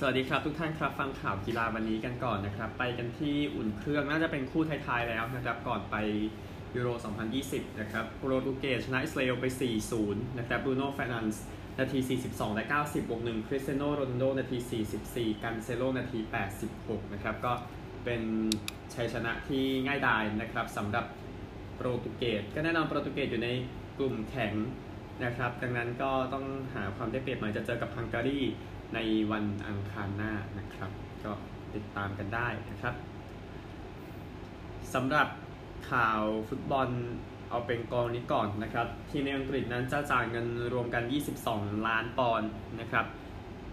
สวัสดีครับทุกท่านครับฟังข่าวกีฬาวันนี้กันก่อนนะครับ ไปกันที่อุ่นเครื่องน่าจะเป็นคู่ท้ายๆแล้วนะครับก่อนไปยูโร 2020 นะครับโปรตุเกสชนะอิสราเอลไป 4-0 นะครับบรูโน่แฟร์นันด์สนาที 42 และ 90 บวก1คริสเตียโนโรนัลโดนาที 44 กานเซโลนาที 86 นะครับก็เป็นชัยชนะที่ง่ายดายนะครับสำหรับโปรตุเกสก็แน่นอนโปรตุเกสอยู่ในกลุ่มแข็งนะครับดังนั้นก็ต้องหาความได้เปรียบหน่อยจะเจอกับฮังการี ในวันอังคารหน้านะครับ ก็ติดตามกันได้นะครับสำหรับข่าวฟุตบอลเอาเป็นกองนี้ก่อนนะครับทีมในอังกฤษนั้นจะจ่ายเงินรวมกัน 22 ล้านปอนด์นะครับ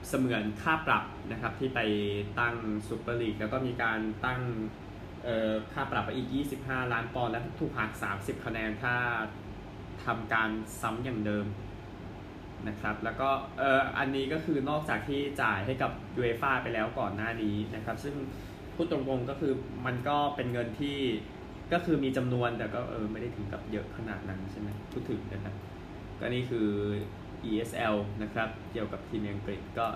เสมือนค่าปรับนะครับที่ไปตั้งซูเปอร์ลีกแล้วก็มีการตั้งค่าปรับไปอีก 25 ล้านปอนด์และถูกหัก 30 คะแนนถ้าทำการซ้ำอย่างเดิม นะครับแล้วก็เอออันนี้ก็คือนอกจากที่จ่ายให้กับยูเอฟ่าไปแล้วก่อนหน้านี้นะครับซึ่งพูดตรงๆก็คือมันก็เป็นเงินที่ก็คือมีจำนวนแต่ก็เออไม่ได้ถึงกับเยอะขนาดนั้นใช่ไหมพูดถึงนะครับก็นี่คือ ESL นะครับเกี่ยวกับทีมอังกฤษก็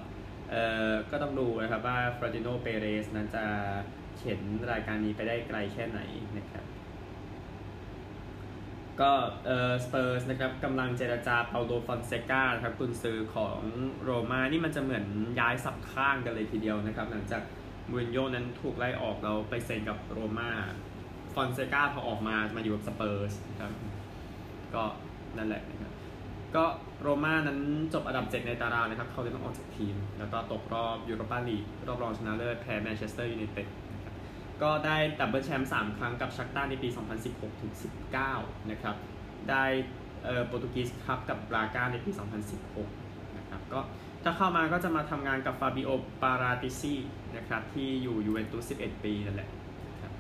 เออก็ต้องดูนะครับว่าฟรานติโนเปเรสนั้นจะเข็นรายการนี้ไปได้ไกลแค่ไหนนะครับ ก็เออสเปอร์สนะครับกำลังเจรจาเปาโลฟอนเซกาครับกุนซือของโรมานี่มันจะเหมือนย้ายสลับข้างกันเลยทีเดียวนะครับ หลังจากมูรินโญ่นั้นถูกไล่ออกเราไปเซ็นกับโรมาฟอนเซกาพอออกมามาอยู่กับสเปอร์สครับก็นั่นแหละนะครับก็โรม่านั้นจบอันดับ 7 ในตารางนะครับ เขาเลยต้องออกจากทีม แล้วก็ตกรอบยูโรปาลีกรอบรองชนะเลิศแพ้แมนเชสเตอร์ยูไนเต็ด ก็ได้ double แชมป์3ครั้งกับชัคตาร์ในปี 2016 ถึง 19 นะครับ ได้โปรตุกีสคัพกับบราก้าในปี 2016 นะครับ ก็ถ้าเข้ามาก็จะมาทำงานกับฟาบิโอ ปาราติซีนะครับ ที่อยู่ยูเวนตุส 11 ปีนั่นแหละครับ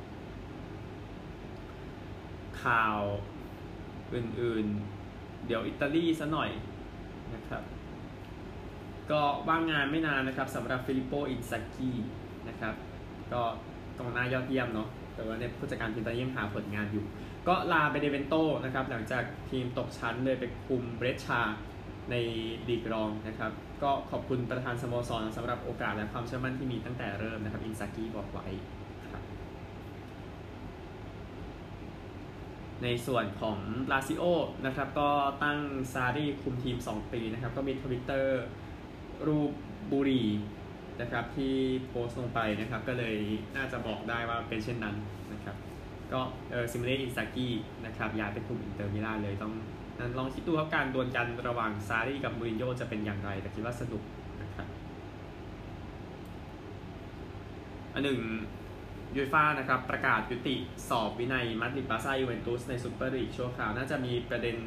ข่าวอื่นๆ เดี๋ยวอิตาลีซะหน่อยนะครับ ก็ว่างงานไม่นานนะครับสำหรับฟิลิปโป อินซากินะครับ ก็ กองหน้ายอดเยี่ยมเนาะแต่ว่าในผู้จัดการทีมตอนนี้ยังหาผลงานอยู่ ก็ลาไปเบเนเวนโตนะครับ หลังจากทีมตกชั้นเลยไปคุมเบรชาในลีกรองนะครับ ก็ขอบคุณประธานสโมสรสำหรับโอกาสและความเชื่อมั่นที่มีตั้งแต่เริ่มนะครับ อินซากิบอกไว้ครับในส่วนของลาซิโอนะครับ ก็ตั้งซารีคุมทีม 2 ปีนะครับ ก็มีทวิตเตอร์รูปบุหรี่ นะครับที่โพสต์ลงไปนะครับ ก็เลยน่าจะบอกได้ว่าเป็นเช่นนั้นนะครับ ก็เออซิโมเน อินซากินะครับย้ายไปคุมอินเตอร์มิลานเลยต้องนั้นลองคิดดูว่าการดวลกันระหว่างซารีกับมูรินโญ่จะเป็นอย่างไร แต่คิดว่าสนุกนะครับอันหนึ่งยูฟ่านะครับประกาศยุติสอบวินัยมาดริดบาร์ซ่ายูเวนตุสในซูเปอร์ลีกชั่วคราว น่าจะมีประเด็น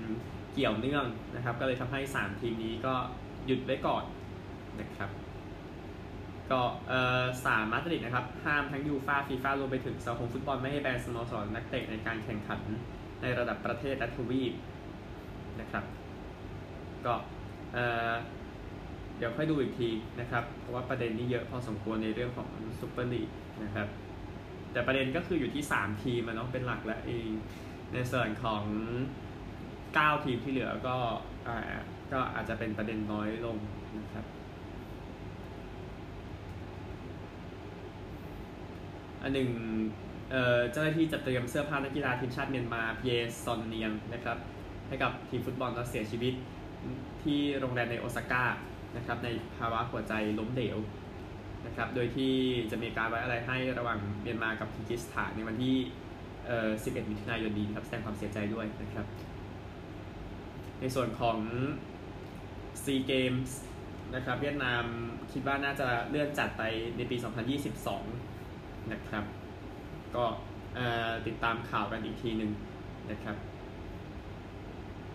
เกี่ยวเนื่องนะครับ ก็เลยทำให้ 3 ทีมนี้ก็หยุดไว้ก่อนนะครับ ก็ศาลมาดริดนะครับ ห้ามทั้งยูฟ่าฟีฟ่ารวมไปถึงสมาคมฟุตบอลไม่ให้แบนสโมสรนักเตะในการแข่งขันในระดับประเทศและทวีปนะครับ ก็เดี๋ยวค่อยดูอีกทีนะครับ เพราะว่าประเด็นนี้เยอะพอสมควรในเรื่องของซูเปอร์ลีกนะครับ แต่ประเด็นก็คืออยู่ที่ 3 ทีมมันเนาะเป็นหลักและเองในส่วนของ 9 ทีมที่เหลือก็ก็อาจจะเป็นประเด็นน้อยลงนะครับ อันหนึ่งเจ้าหน้าที่จัดเตรียมเสื้อผ้านักกีฬาทีมชาติเมียนมาเยซอนเนียงนะครับให้กับทีมฟุตบอลก็เสียชีวิตที่โรงแรมในโอซาก้านะครับในภาวะหัวใจล้มเหลวนะครับโดยที่จะมีการไว้อะไรให้ระหว่างเมียนมากับคีกิสถานในวันที่ 11 มิถุนายนนี้ครับแสดงความเสียใจด้วยนะครับ ในส่วนของซีเกมส์นะครับเวียดนามคิดว่าน่าจะเลื่อนจัดไปในปี 2022 นะครับ ก็ติดตามข่าวกันอีกทีหนึ่งนะครับ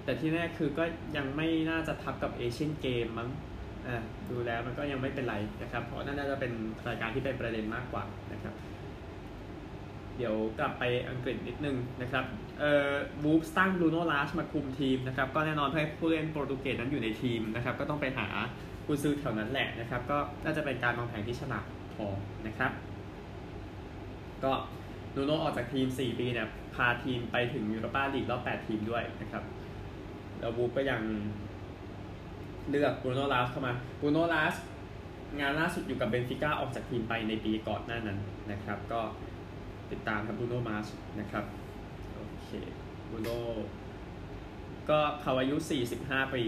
แต่ที่แน่คือก็ยังไม่น่าจะทับกับเอเชียนเกมมั้งดูแล้วมันก็ยังไม่เป็นไรนะครับ เพราะน่าจะเป็นรายการที่เป็นประเด็นมากกว่านะครับ เดี๋ยวกลับไปอังกฤษนิดนึงนะครับเอ่อบูฟตั้งบรูโน่ลาชมาคุมทีมนะครับ ก็แน่นอนเพื่อให้ผู้เล่นโปรตุเกสนั้นอยู่ในทีมนะครับ ก็ต้องไปหาผู้ซื้อแถวนั้นแหละนะครับ ก็น่าจะเป็นการวางแผนที่ฉลาดพอนะครับ ก็นูโนออกจากทีม 4 ปีเนี่ยพาทีมไปถึงยูโรปาลีกรอบ 8 ทีมด้วยนะครับ แล้ววูล์ฟก็ยังเลือกบรูโนลาจเข้ามาบรูโนลาจงานล่าสุดอยู่กับเบนฟิก้าออกจากทีมไปในปีก่อนหน้านั้นนะครับ ก็ติดตามครับบรูโน ลาจนะครับ โอเคบรูโนก็เขาอายุ 45 ปี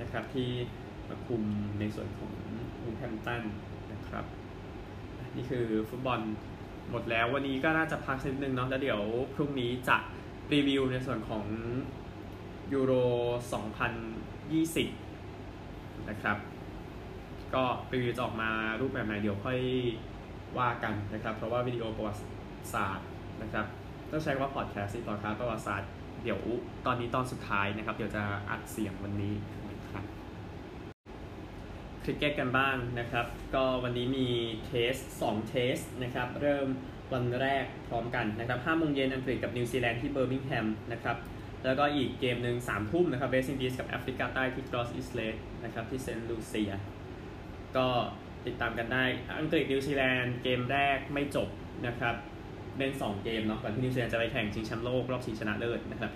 นะครับ ที่มาคุมในส่วนของวูล์ฟแฮมป์ตันนะครับ นี่คือฟุตบอล หมดแล้ววันนี้ก็น่าจะพักสักนิดนึงเนาะแล้วเดี๋ยวพรุ่งนี้จะรีวิวในส่วนของยูโร 2020 นะครับ ก็รีวิวจะออกมารูปแบบไหนเดี๋ยวค่อยว่ากันนะครับ เพราะว่าวิดีโอประวัติศาสตร์นะครับต้องใช้คำว่าพอดแคสต์พอดแคสต์ประวัติศาสตร์เดี๋ยวตอนนี้ตอนสุดท้ายนะครับ เดี๋ยวจะอัดเสียงวันนี้ คริกเก็ตกันบ้างนะครับ ก็วันนี้มี Test 2 Test นะครับ เริ่มวันแรกพร้อมกันนะครับ5โมงเย็นอังกฤษกับนิวซีแลนด์ที่เบอร์มิงแฮมนะครับ แล้วก็อีกเกมหนึ่ง3ทุ่มนะครับเวสต์อินดีสกับแอฟริกาใต้ที่กรอสไอส์เลตนะครับที่เซนต์ลูเซีย ก็ติดตามกันได้ อังกฤษนิวซีแลนด์เกมแรกไม่จบนะครับเล่น2 เกมเนาะก่อนที่นิวซีแลนด์จะไปแข่งชิงแชมป์โลกรอบชิงชนะเลิศนะครับ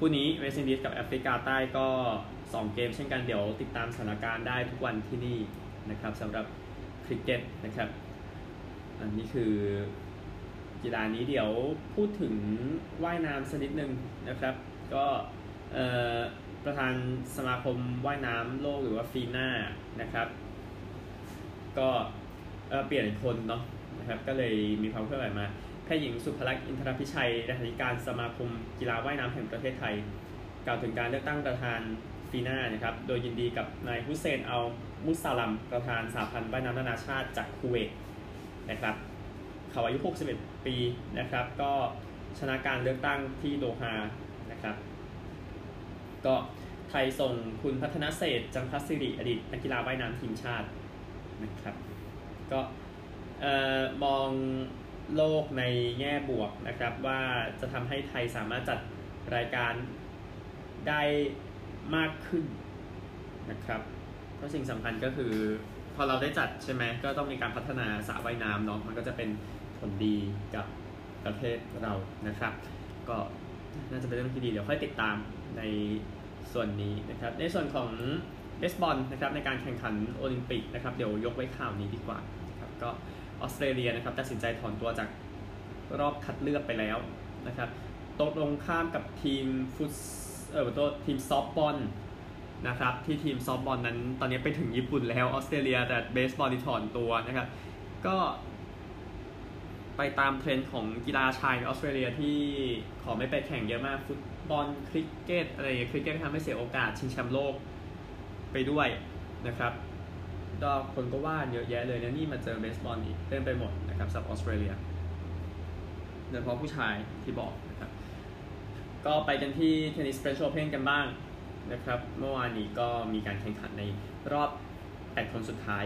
คู่นี้เวสต์อินดีสกับแอฟริกาใต้ก็ 2 เกมเช่นกันเดี๋ยวติดตามสถานการณ์ได้ทุกวันที่นี่นะครับสำหรับคริกเก็ตนะครับอันนี้คือกีฬานี้เดี๋ยวพูดถึงว่ายน้ำสักนิดนึงนะครับ ก็ประธานสมาคมว่ายน้ำโลกหรือว่าฟีน่านะครับ ก็เปลี่ยนคนเนาะนะครับก็เลยมีความเคลื่อนไหวมา แพทย์หญิงสุภลักษณ์อินทรพิชัยเลขาธิการสมาคมกีฬาว่ายน้ำแห่งประเทศไทย กล่าวถึงการเลือกตั้งประธานฟีน่านะครับ โดยยินดีกับนายฮุเซนอัลมุสซาลัม ประธานสาพันธ์ว่ายน้ำนานาชาติจากคูเวตนะครับ เขาอายุ 61 ปีนะครับ ก็ชนะการเลือกตั้งที่โดฮานะครับ ก็ไทยส่งคุณพัฒนเศษจังพัสิริอดีตนักกีฬาว่ายน้ำทีมชาตินะครับ ก็มอง โลกในแง่บวกนะครับ ว่าจะทำให้ไทยสามารถจัดรายการได้มากขึ้นนะครับเพราะสิ่งสำคัญก็คือพอเราได้จัดใช่ไหมก็ต้องมีการพัฒนาสระว่ายน้ำเนาะมันก็จะเป็นผลดีกับประเทศเรานะครับ ก็น่าจะเป็นเรื่องที่ดีเดี๋ยวค่อยติดตามในส่วนนี้นะครับ ในส่วนของเบสบอลนะครับในการแข่งขันโอลิมปิกนะครับเดี๋ยวยกไว้ข่าวนี้ดีกว่าครับก็ ออสเตรเลียนะครับตัดสินใจถอนตัวจากรอบคัดเลือกไปแล้วนะครับตรงกันข้ามกับทีมฟุตเออตัวทีมซอฟบอลนะครับที่ทีมซอฟบอลนั้นตอนนี้ไปถึงญี่ปุ่นแล้วออสเตรเลียแต่เบสบอลที่ถอนตัวนะครับก็ไปตามเทรนด์ของกีฬาชายในออสเตรเลียที่ขอไม่ไปแข่งเยอะมากฟุตบอลคริกเก็ตอะไรอย่างเงี้ยคริกเก็ตทำให้เสียโอกาสชิงแชมป์โลกไปด้วยนะครับ ก็คนก็ว่าเยอะแยะเลยนะนี่มาเจอเบสบอลอีกเต็มไปหมดนะครับสำหรับออสเตรเลียโดยเฉพาะผู้ชายที่บอกนะครับ ก็ไปกันที่เทนนิสเฟรนช์โอเพนกันบ้างนะครับ เมื่อวานนี้ก็มีการแข่งขันในรอบ 8 คนสุดท้าย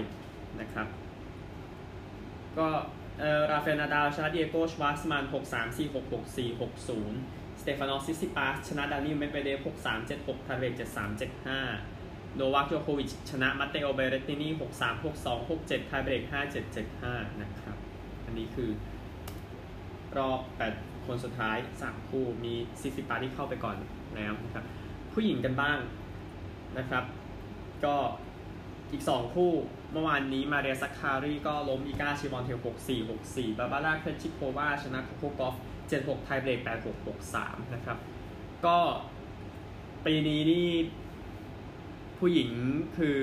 นะครับ ก็ราฟาเอลนาดาลชนะดิเอโกชวาร์ตซ์มัน6 3 4 6 6 4 6 0 สเตฟานอสซิตซิปาสชนะดานิลเมดเวเดฟ6 3 7 6ทาเวก7 3 7 5 โนวากโจโควิชชนะมาเตโอเบเรตินี6 3 6 2 6 7ทาเบรก5 7 7 5นะครับ อันนี้คือ รอบ8คนสุดท้าย3คู่มีซิซิปาที่เข้าไปก่อนแล้วนะครับ ผู้หญิงกันบ้างนะครับ ก็อีก 2 คู่เมื่อวานนี้มาเรียซักคารีก็ล้มอีกาชิบอนเทค6 4 6 4 บาร์โบราเครซิโควาชนะโคโคกอฟ7 6 ไทเบรก8 6 6 3 นะครับ ก็ปีนี้นี่ ผู้หญิงคือ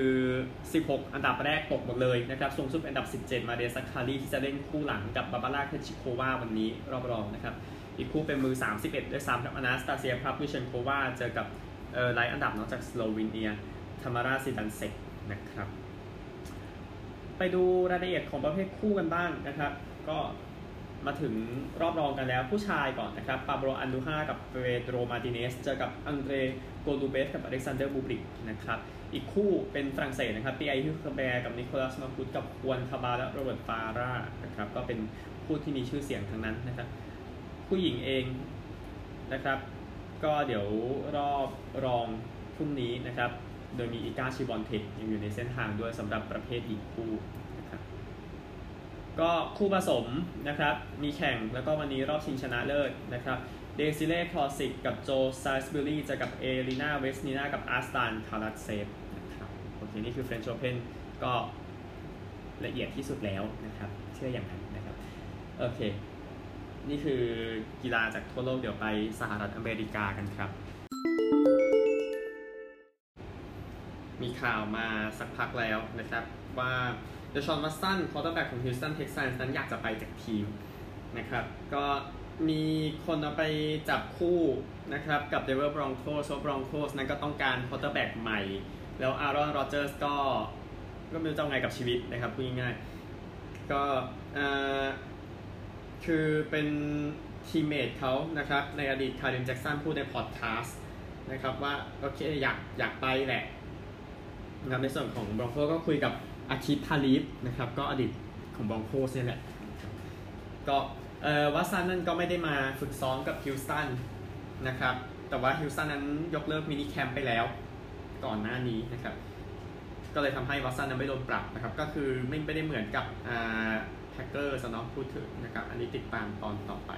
16 อันดับแรกตกหมดเลยนะครับสูงสุดอันดับ 17 มาเรียซักคารีที่จะเล่นคู่หลังกับบาร์โบราเครซิโควาวันนี้รอบรองนะครับ อีกคู่เป็นมือ 31ด้วยซ้ำกับอนาสตาเซียพาฟลูเชนโควาเจอกับเออไร้อันดับนอกจากสโลวีเนียทามาราซิดันเซกนะครับ ไปดูรายละเอียดของประเภทคู่กันบ้างนะครับ ก็ มาถึงรอบรองกันแล้วผู้ชายก่อนนะครับ ปาโบลอันดูฮาร์กับเปโดรมาร์ติเนซเจอกับอังเดรโกลูเบฟกับอเล็กซานเดอร์บูบริกนะครับ อีกคู่เป็นฝรั่งเศสนะครับปิแอร์ฮิวจ์แอร์แบร์กับนิโคลัสมาฮุตกับฮวนคาบาลและโรเบิร์ตฟาร่านะครับ ก็เป็นคู่ที่มีชื่อเสียงทั้งนั้นนะครับ ผู้หญิงเองนะครับ ก็เดี๋ยวรอบรองพรุ่งนี้นะครับ โดยมีอีกาชิบอนเทคยังอยู่ในเส้นทางด้วยสำหรับประเภทหญิงคู่ ก็คู่ผสมนะครับ มีแข่งแล้วก็วันนี้รอบชิงชนะเลิศนะครับเดซิเร่คราฟซิกกับโจซาลิสบิวรี่เจอกับเอลินาเวสนีนากับอาร์สตันคารัตเซฟนะครับโอเคนี่คือเฟรนช์โอเพนก็ละเอียดที่สุดแล้วนะครับ เชื่ออย่างนั้นนะครับ โอเค นี่คือกีฬาจากทั่วโลกเดี๋ยวไปสหรัฐอเมริกากันครับ มีข่าวมาสักพักแล้วนะครับว่า เดชอนวัตสัน quarterback ของฮิวสตันเท็กซันส์นั้นอยากจะไปจากทีมนะครับ ก็มีคนเอาไปจับคู่นะครับกับเดนเวอร์บรองโคสโบรองโคสนั้นก็ต้องการ quarterback ใหม่ แล้วอารอนโรเจอร์สก็ก็ไม่รู้จะไงกับชีวิตนะครับพูดง่ายๆก็คือเป็น teammate เขานะครับในอดีตคารีมแจ็กสันพูดในพอดแคสต์นะครับว่าโอเคอยากอยากไปแหละนะครับในส่วนของบรองโคก็คุยกับ อาคิบทาลิบนะครับก็อดีตของบรองโคนี่แหละก็เออวัตสันนั้นก็ไม่ได้มาฝึกซ้อมกับฮิวสตันนะครับแต่ว่าฮิวสตันนั้นยกเลิก minicamp ไปแล้วก่อนหน้านี้นะครับก็เลยทำให้วัตสันนั้นไม่โดนปรับนะครับก็คือไม่ไม่ได้เหมือนกับอ่าแท็กเกอร์สนองพูดถึงนะครับอันนี้ติดตามตอนต่อไป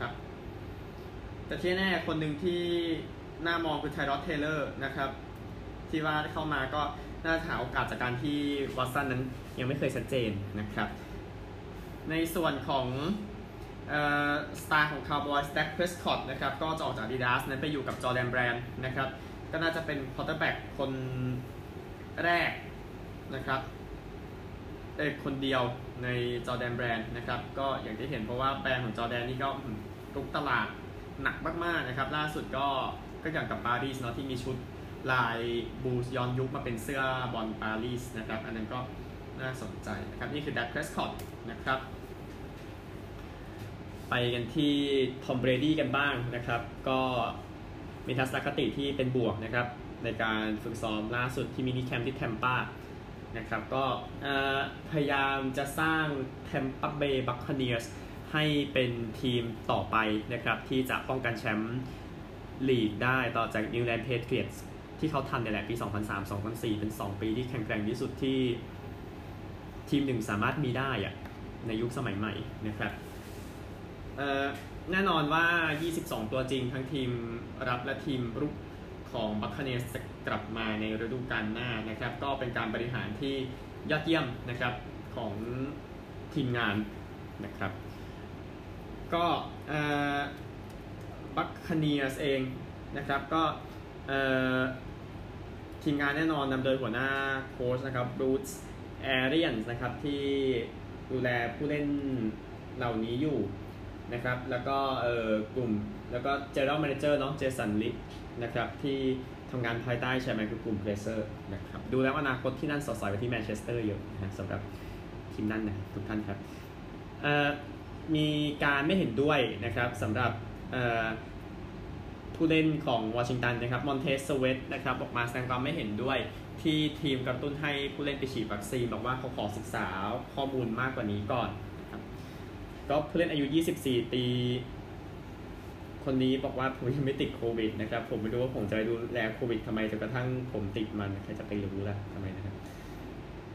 ครับแต่ที่แน่คนหนึ่งที่น่ามองคือไทรอดเทย์เลอร์นะครับที่ว่าเข้ามาก็ น่าจะหาโอกาสจากการที่วัตสันนั้นยังไม่เคยชัดเจนนะครับ ในส่วนของสตาร์ของคาวบอยส์แด็กเพรสคอตนะครับก็จะออกจากอาดิดาสนั้นไปอยู่กับจอแดนแบรนด์นะครับก็น่าจะเป็น quarterback คนแรกนะครับเอกคนเดียวในจอแดนแบรนด์นะครับก็อย่างที่เห็นเพราะว่าแบรนด์ของจอแดนนี่ก็บุกตลาดหนักมากๆนะครับล่าสุดก็ก็อย่างกับปารีสเนาะที่มีชุด ลายบูลส์ย้อนยุคมาเป็นเสื้อบอลปารีสนะครับ อันนั้นก็น่าสนใจนะครับ นี่คือแด็กเพรสคอตนะครับ ไปกันที่ทอมเบรดี้กันบ้างนะครับ ก็มีทัศนคติที่เป็นบวกนะครับ ในการฝึกซ้อมล่าสุดที่ minicamp ที่แทมปานะครับ ก็พยายามจะสร้างแทมปาเบย์บัคคเนียสให้เป็นทีมต่อไปนะครับ ที่จะป้องกันแชมป์ลีกได้ต่อจากนิวแลนด์เพเทรียต ที่เขาทันในแหละปี 2003-2004 เป็น 2 ปีที่แข็งแกร่งที่สุดที่ทีมหนึ่งสามารถมีได้อะในยุคสมัยใหม่นะครับแน่นอนว่า 22 ตัวจริงทั้งทีมรับและทีมรุกของบัคคเนสกลับมาในฤดูกาลหน้านะครับ ก็เป็นการบริหารที่ยอดเยี่ยมนะครับของทีมงานนะครับ ก็บัคคเนียสเองนะครับก็ ทีมงานแน่นอนนำโดยหัวหน้าโค้ชนะครับรูซแอเรียนนะครับที่ดูแลผู้เล่นเหล่านี้อยู่นะครับ แล้วก็เออกลุ่มแล้วก็เจอร์แมเนเจอร์เนาะเจสันลินะครับที่ทำงานภายใต้ใช่ไหมคือกลุ่มเพรสเซอร์นะครับดูแล้วอนาคตที่นั่นสดใสไปที่แมนเชสเตอร์เยอะนะสำหรับทีมนั่นนะทุกท่านครับมีการไม่เห็นด้วยนะครับสำหรับ ผู้เล่นของวอชิงตันนะครับมอนเทสเวตนะครับออกมาแสดงความไม่เห็นด้วยที่ทีมกระตุ้นให้ผู้เล่นไปฉีดวัคซีนบอกว่าเขาขอศึกษาข้อมูลมากกว่านี้ก่อนนะครับก็ผู้เล่นอายุ 24 ปี คนนี้บอกว่าผมยังไม่ติดโควิดนะครับ ผมไม่รู้ว่าผมจะไปดูแลโควิดทำไมจนกระทั่งผมติดมันใครจะไปรู้ล่ะทำไมนะครับ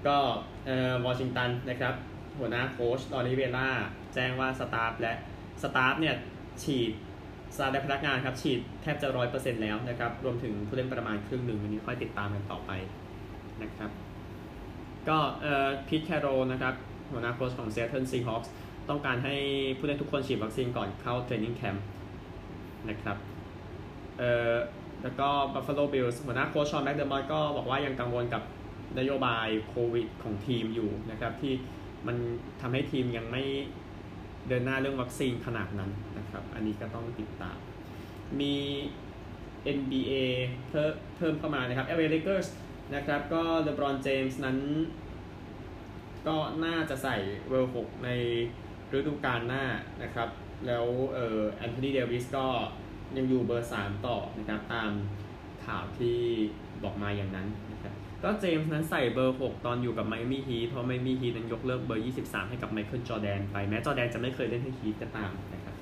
ก็เอ่อวอชิงตันนะครับ หัวหน้าโค้ชลอริเวล่าแจ้งว่าสตาฟและสตาฟเนี่ยฉีด ซาและพนักงานครับฉีดแทบจะร้อยเปอร์เซ็นต์แล้วนะครับ รวมถึงผู้เล่นประมาณครึ่งหนึ่งวันนี้ค่อยติดตามกันต่อไปนะครับ ก็เอ่อ Pete Carroll นะครับหัวหน้าโค้ชของเซ a t t l e Seahawks ต้องการให้ผู้เล่นทุกคนฉีดวัคซีนก่อนเข้า training camp นะครับเอ่อแล้วก็ Buffalo Bills หัวหน้าโค้ช Sean McDermott ก็บอกว่ายังกังวลกับนโยบายโควิดของทีมอยู่นะครับ ที่มันทำให้ทีมยังไม่ เดินหน้าเรื่องวัคซีนขนาดนั้นนะครับ อันนี้ก็ต้องติดตาม มี NBA เพิ่มเพิ่มเข้ามานะครับ LA Lakers นะครับ ก็เลบรอนเจมส์นั้น ก็น่าจะใส่เบอร์หกในฤดูกาลหน้านะครับ แล้วเอ่อแอนโทนีเดวิสก็ยังอยู่เบอร์ 3 ต่อนะครับ ตามข่าวที่บอกมาอย่างนั้น ก็เจมส์นั้นใส่เบอร์ 6 ตอนอยู่กับไมมี่ฮีเพราะไมมี่ฮีนั้นยกเลิกเบอร์ 23 ให้กับไมเคิลจอแดนไป แม้จอแดนจะไม่เคยเล่นให้ฮีก็ตามนะครับ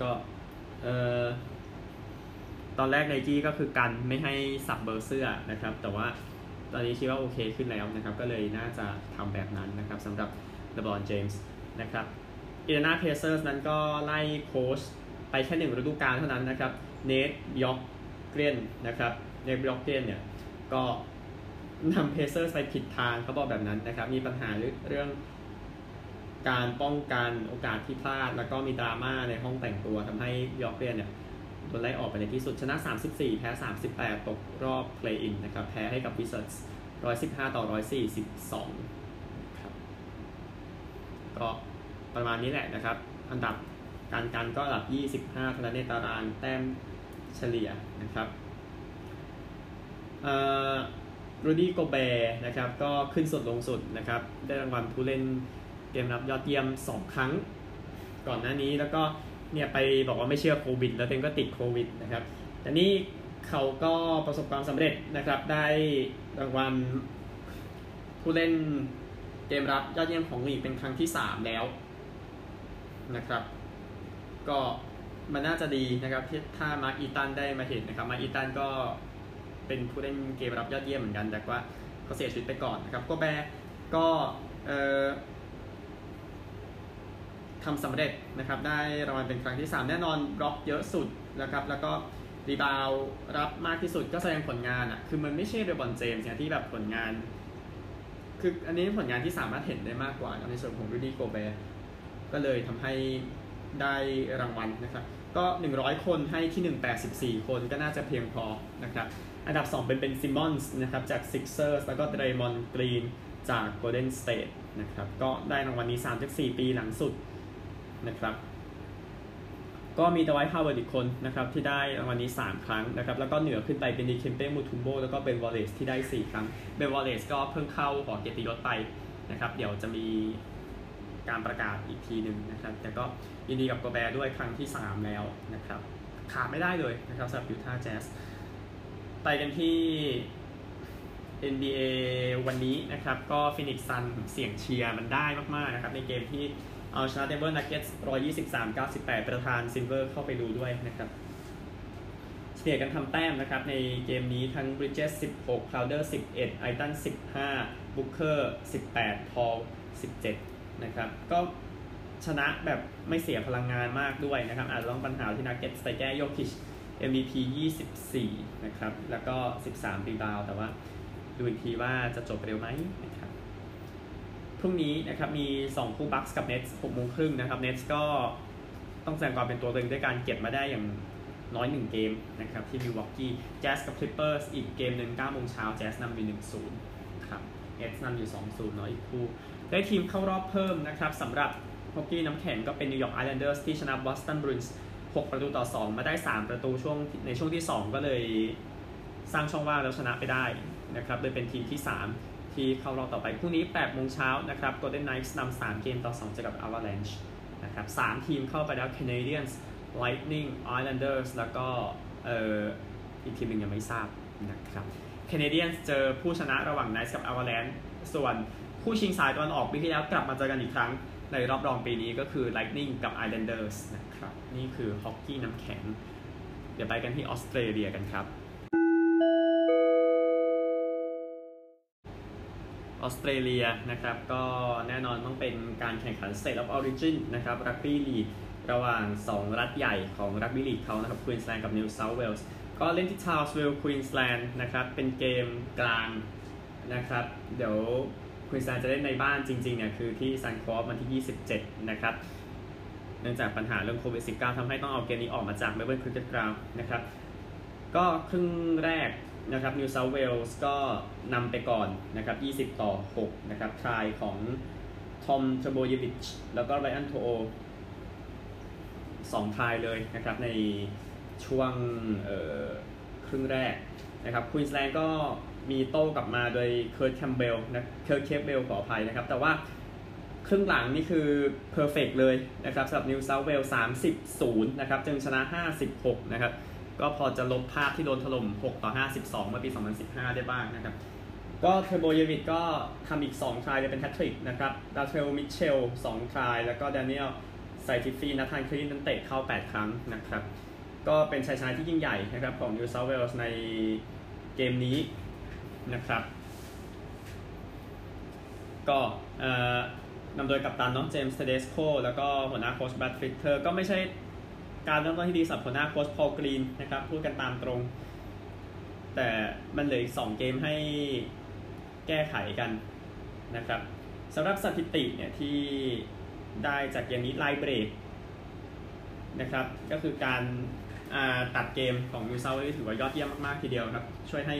ก็เอ่อตอนแรกไนกี้ก็คือกันไม่ให้สลับเบอร์เสื้อนะครับ แต่ว่าตอนนี้คิดว่าโอเคขึ้นแล้วนะครับ ก็เลยน่าจะทำแบบนั้นนะครับสำหรับเลบรอนเจมส์นะครับ Indiana Pacers นั้นก็ไล่โค้ชไปแค่หนึ่งฤดูกาลเท่านั้นนะครับ Nate Bjorkgren นะครับ Nate Bjorkgren เนี่ยก็นำเพเซอร์ไปผิดทางเขาบอกแบบนั้นนะครับ มีปัญหาเรื่องการป้องกันโอกาสที่พลาด แล้วก็มีดราม่าในห้องแต่งตัวทำให้ Bjorkgren เนี่ยโดนไล่ออกไปในที่สุดชนะ 34 แพ้ 38 ตกรอบ play-in นะครับ แพ้ให้กับ Wizards 115 ต่อ 142 ครับ ก็ประมาณนี้แหละนะครับ อันดับการกันก็ระดับ 25คะแนนในตารางแต้มเฉลี่ยนะครับ รูดี้โกเบร์นะครับก็ขึ้นสุดลงสุดนะครับได้รางวัลผู้เล่นเกมรับยอดเยี่ยม 2 ครั้ง ก่อนหน้านี้แล้วก็เนี่ยไปบอกว่าไม่เชื่อโควิด แล้วเองก็ติดโควิดนะครับแต่นี่เขาก็ประสบความสำเร็จนะครับได้รางวัลผู้เล่นเกมรับยอดเยี่ยมของลีกเป็นครั้งที่ 3 แล้วนะครับ ก็มันน่าจะดีนะครับถ้ามาร์กอีตันได้มาเห็นนะครับมาร์กอีตันก็ เป็นผู้เล่นเกมรับยอดเยี่ยมเหมือนกัน แต่ว่าเขาเสียชีวิตไปก่อนนะครับก็แบก็ทำสำเร็จนะครับ ได้รางวัลเป็นครั้งที่ 3 แน่นอนบล็อกเยอะสุดนะครับ แล้วก็ rebound รับมากที่สุดก็แสดงผลงานอะ คือมันไม่ใช่เลบรอนเจมส์เนี่ยที่แบบผลงาน คืออันนี้ผลงานที่สามารถเห็นได้มากกว่าในส่วนของรูดี้โกเบก็เลยทำให้ ได้รางวัลนะครับก็ 100 คนให้ที่ 184 คนก็น่าจะเพียงพอนะครับอันดับ 2 เป็นเป็นซิมอนส์นะครับจาก Sixers แล้วก็เดรมอนกรีนจาก Golden State นะครับก็ได้รางวัลนี้ 34 ปีหลังสุดนะครับก็มีดวายฮาวเวิร์ดอีกคนนะครับที่ได้รางวัลนี้ 3 ครั้งนะครับแล้วก็เหนือขึ้นไปเป็น Dikembe Mutombo แล้วก็เป็นวอลเลซที่ได้ 4 ครั้งเบนวอลเลซก็เพิ่งเข้าหอเกียรติยศไปนะครับเดี๋ยวจะมี การประกาศอีกทีหนึ่งนะครับ แต่ก็ยินดีกับโกแบร์ด้วยครั้งที่ 3 แล้วนะครับ ขาดไม่ได้เลยนะครับสำหรับยูทาห์แจ๊สไปกันที่ NBA วันนี้นะครับ ก็ Phoenix Suns เสียงเชียร์มันได้มาก ๆ นะครับ ในเกมที่เอาชนะเดนเวอร์นักเก็ตส์123 98 ประธานซิลเวอร์เข้าไปดูด้วยนะครับเฉลี่ยกันทำแต้มนะครับ ในเกมนี้ทั้ง Bridges 16 Crowder 11ไอตัน15 Booker 18 Paul 17 นะครับ ก็ชนะแบบไม่เสียพลังงานมากด้วยนะครับ อาจจะต้องปัญหาที่นักเก็ตไปแก้โยคิช MVP 24 นะครับ แล้วก็ 13 rebound แต่ว่าดูอีกทีว่าจะจบเร็วไหมนะครับ พรุ่งนี้นะครับมี 2 คู่บัคส์กับเน t ส์6โมงครึ่งนะครับเน t ส์ก็ต้องแสดงความเป็นตัวเองด้วยการเก็บมาได้อย่างน้อย 1 เกมนะครับที่มิลวอกีแจ๊สกับคลิปเปอร์สอีกเกมหนึ่ง9โมงเช้าแจ๊สนำอยู่1-0ครับเน t ส์นำอยู่ 2-0น้อยอีกคู่ ได้ทีมเข้ารอบเพิ่มนะครับสำหรับฮอกกี้น้ำแข็งก็เป็นนิวยอร์กไอแลนเดอร์สที่ชนะ Boston Bruins 6ประตูต่อ 2 มาได้ 3 ประตูช่วงในช่วงที่ 2 ก็เลยสร้างช่องว่างแล้วชนะไปได้นะครับโดยเป็นทีมที่ 3 ที่เข้ารอบต่อไปพรุ่งนี้8โมงเช้านะครับ Golden Knights นำ3 เกมต่อ 2 เจอกับ Avalanche นะครับ3ทีมเข้าไปแล้ว Canadiens Lightning Islanders แล้วก็เอ่ออีกทีมหนึ่งยังไม่ทราบนะครับ Canadiens เจอผู้ชนะระหว่าง Knights กับ Avalanche ส่วน คู่ชิงสายตะวันออกปีที่แล้วกลับมาเจอกันอีกครั้ง ในรอบรองปีนี้ก็คือ Lightning กับ Islanders นะครับ นี่คือฮอกกี้น้ำแข็ง เดี๋ยวไปกันที่ออสเตรเลียกันครับออสเตรเลียนะครับก็แน่นอนต้องเป็นการแข่งขัน State of Origin นะครับรักบี้ลีกระหว่าง 2 รัฐใหญ่ของรักบี้ลีกเขานะครับควีนสแลนด์กับนิวเซาท์เวลส์ก็เล่นที่ทาวน์สวิลล์ควีนสแลนด์นะครับเป็นเกมกลางนะครับ เดี๋ยว ควีนสแลนด์จะเล่นในบ้านจริงๆเนี่ยคือที่ Suncorp วันที่ 27 นะครับเนื่องจากปัญหาเรื่องโควิด -19 ทำให้ต้องเอาเกมนี้ออกมาจาก Melbourne Cricket Ground นะครับก็ครึ่งแรกนะครับนิวเซาท์เวลส์ก็นำไปก่อนนะครับ 20 ต่อ 6 นะครับ try ของTom Trbojevic แล้วก็ Brian To'o สอง try เลยนะครับในช่วงครึ่งแรกนะครับควีนส์แลนด์ก็ มีโต้กลับมาโดยเคิร์ตแคมเบลนะ Kurt Capewell ขออภัยนะครับ แต่ว่าครึ่งหลังนี่คือ perfect เลยนะครับสำหรับนิวเซาท์เวลส์ 30 0นะครับจึงชนะ56นะครับ ก็พอจะลบภาพที่โดนถล่ม6ต่อ52เมื่อปี2015ได้บ้างนะครับก็ Trbojevic ก็ทำอีก 2 try เลยเป็นแฮตทริกนะครับ Latrell Mitchell 2 try แล้วก็ Daniel Saifiti Nathan Cleary นั้นเตะเข้า 8 ครั้งนะครับ ก็เป็นชัยชนะที่ยิ่งใหญ่นะครับของ New South Wales ในเกมนี้ นะครับ ก็นำโดยกัปตันเนาะ James Tedesco แล้วก็หัวหน้าโค้ช Brad Fittler ก็ไม่ใช่การเริ่มต้นที่ดีสำหรับหัวหน้าโค้ชพอลกรีนนะครับ พูดกันตามตรง แต่มันเหลืออีก 2 เกมให้แก้ไขกันนะครับสำหรับสถิติเนี่ยที่ได้จากเกมนี้ไลเบรกนะครับก็คือการตัดเกมของนิวเซาท์ถือว่ายอดเยี่ยมมาก ๆ ทีเดียวครับ ช่วยให้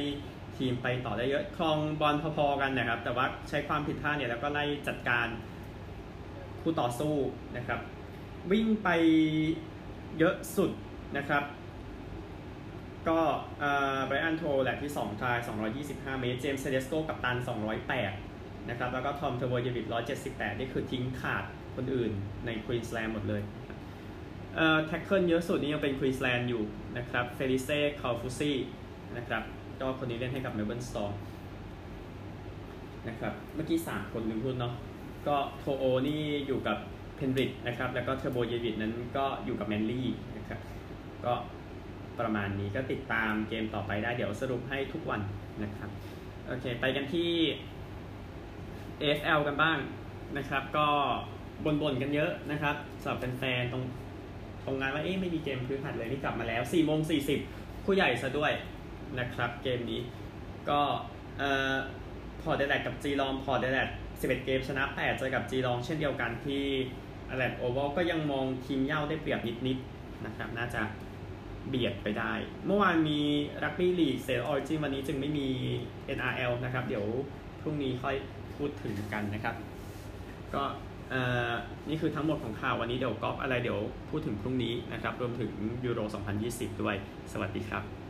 ทีมไปต่อได้เยอะคลองบอลพอๆกันนะครับ แต่ว่าใช้ความผิดพลาดเนี่ยแล้วก็ไล่จัดการคู่ต่อสู้นะครับ วิ่งไปเยอะสุดนะครับ ก็ไบรอันโทโอแหละที่2ทาย 225 เมตร เจมส์เทเดสโกกัปตัน 208 นะครับ แล้วก็ทอมเทอร์โบเยวิช 178 นี่คือทิ้งขาดคนอื่นในควีนสแลนด์หมดเลยเอ่อ tackle เยอะสุดนี่ยังเป็นควีนสแลนด์อยู่นะครับ เฟลิเซ่ คาฟูซีนะครับ ก็คนนี้เล่นให้กับเมลเบิร์นสตอร์มนะครับเมื่อกี้ 3 คนลืมพูดเนาะก็โทโอนี่อยู่กับเพนริดนะครับแล้วก็เทอร์โบเยวิตนั้นก็อยู่กับแมนลี่นะครับก็ประมาณนี้ก็ติดตามเกมต่อไปได้เดี๋ยวสรุปให้ทุกวันนะครับโอเคไปกันที่ AFL กันบ้างนะครับ ก็บ่นๆกันเยอะนะครับสำหรับแฟนๆตรงตรงงานว่าเอ๊ะไม่มีเกมพื้นผัดเลยนี่กลับมาแล้ว4โมง40คู่ใหญ่ซะด้วย นะครับเกมนี้ ก็เอ่อพอร์ตเลดกับจีลองพอร์ตแอดิเลด11เกมชนะ8เจอกับจีลองเช่นเดียวกันที่แอดิเลดโอวัลก็ยังมองทีมเหย้าได้เปรียบนิดๆนะครับน่าจะเบียดไปได้ เมื่อวานมีรักบี้ลีกสเตทออฟออริจินวันนี้จึงไม่มี NRL นะครับ เดี๋ยวพรุ่งนี้ค่อยพูดถึงกันนะครับ ก็นี่คือทั้งหมดของข่าววันนี้เดี๋ยวกอล์ฟอะไรเดี๋ยวพูดถึงพรุ่งนี้นะครับ รวมถึงยูโร 2020 ด้วย สวัสดีครับ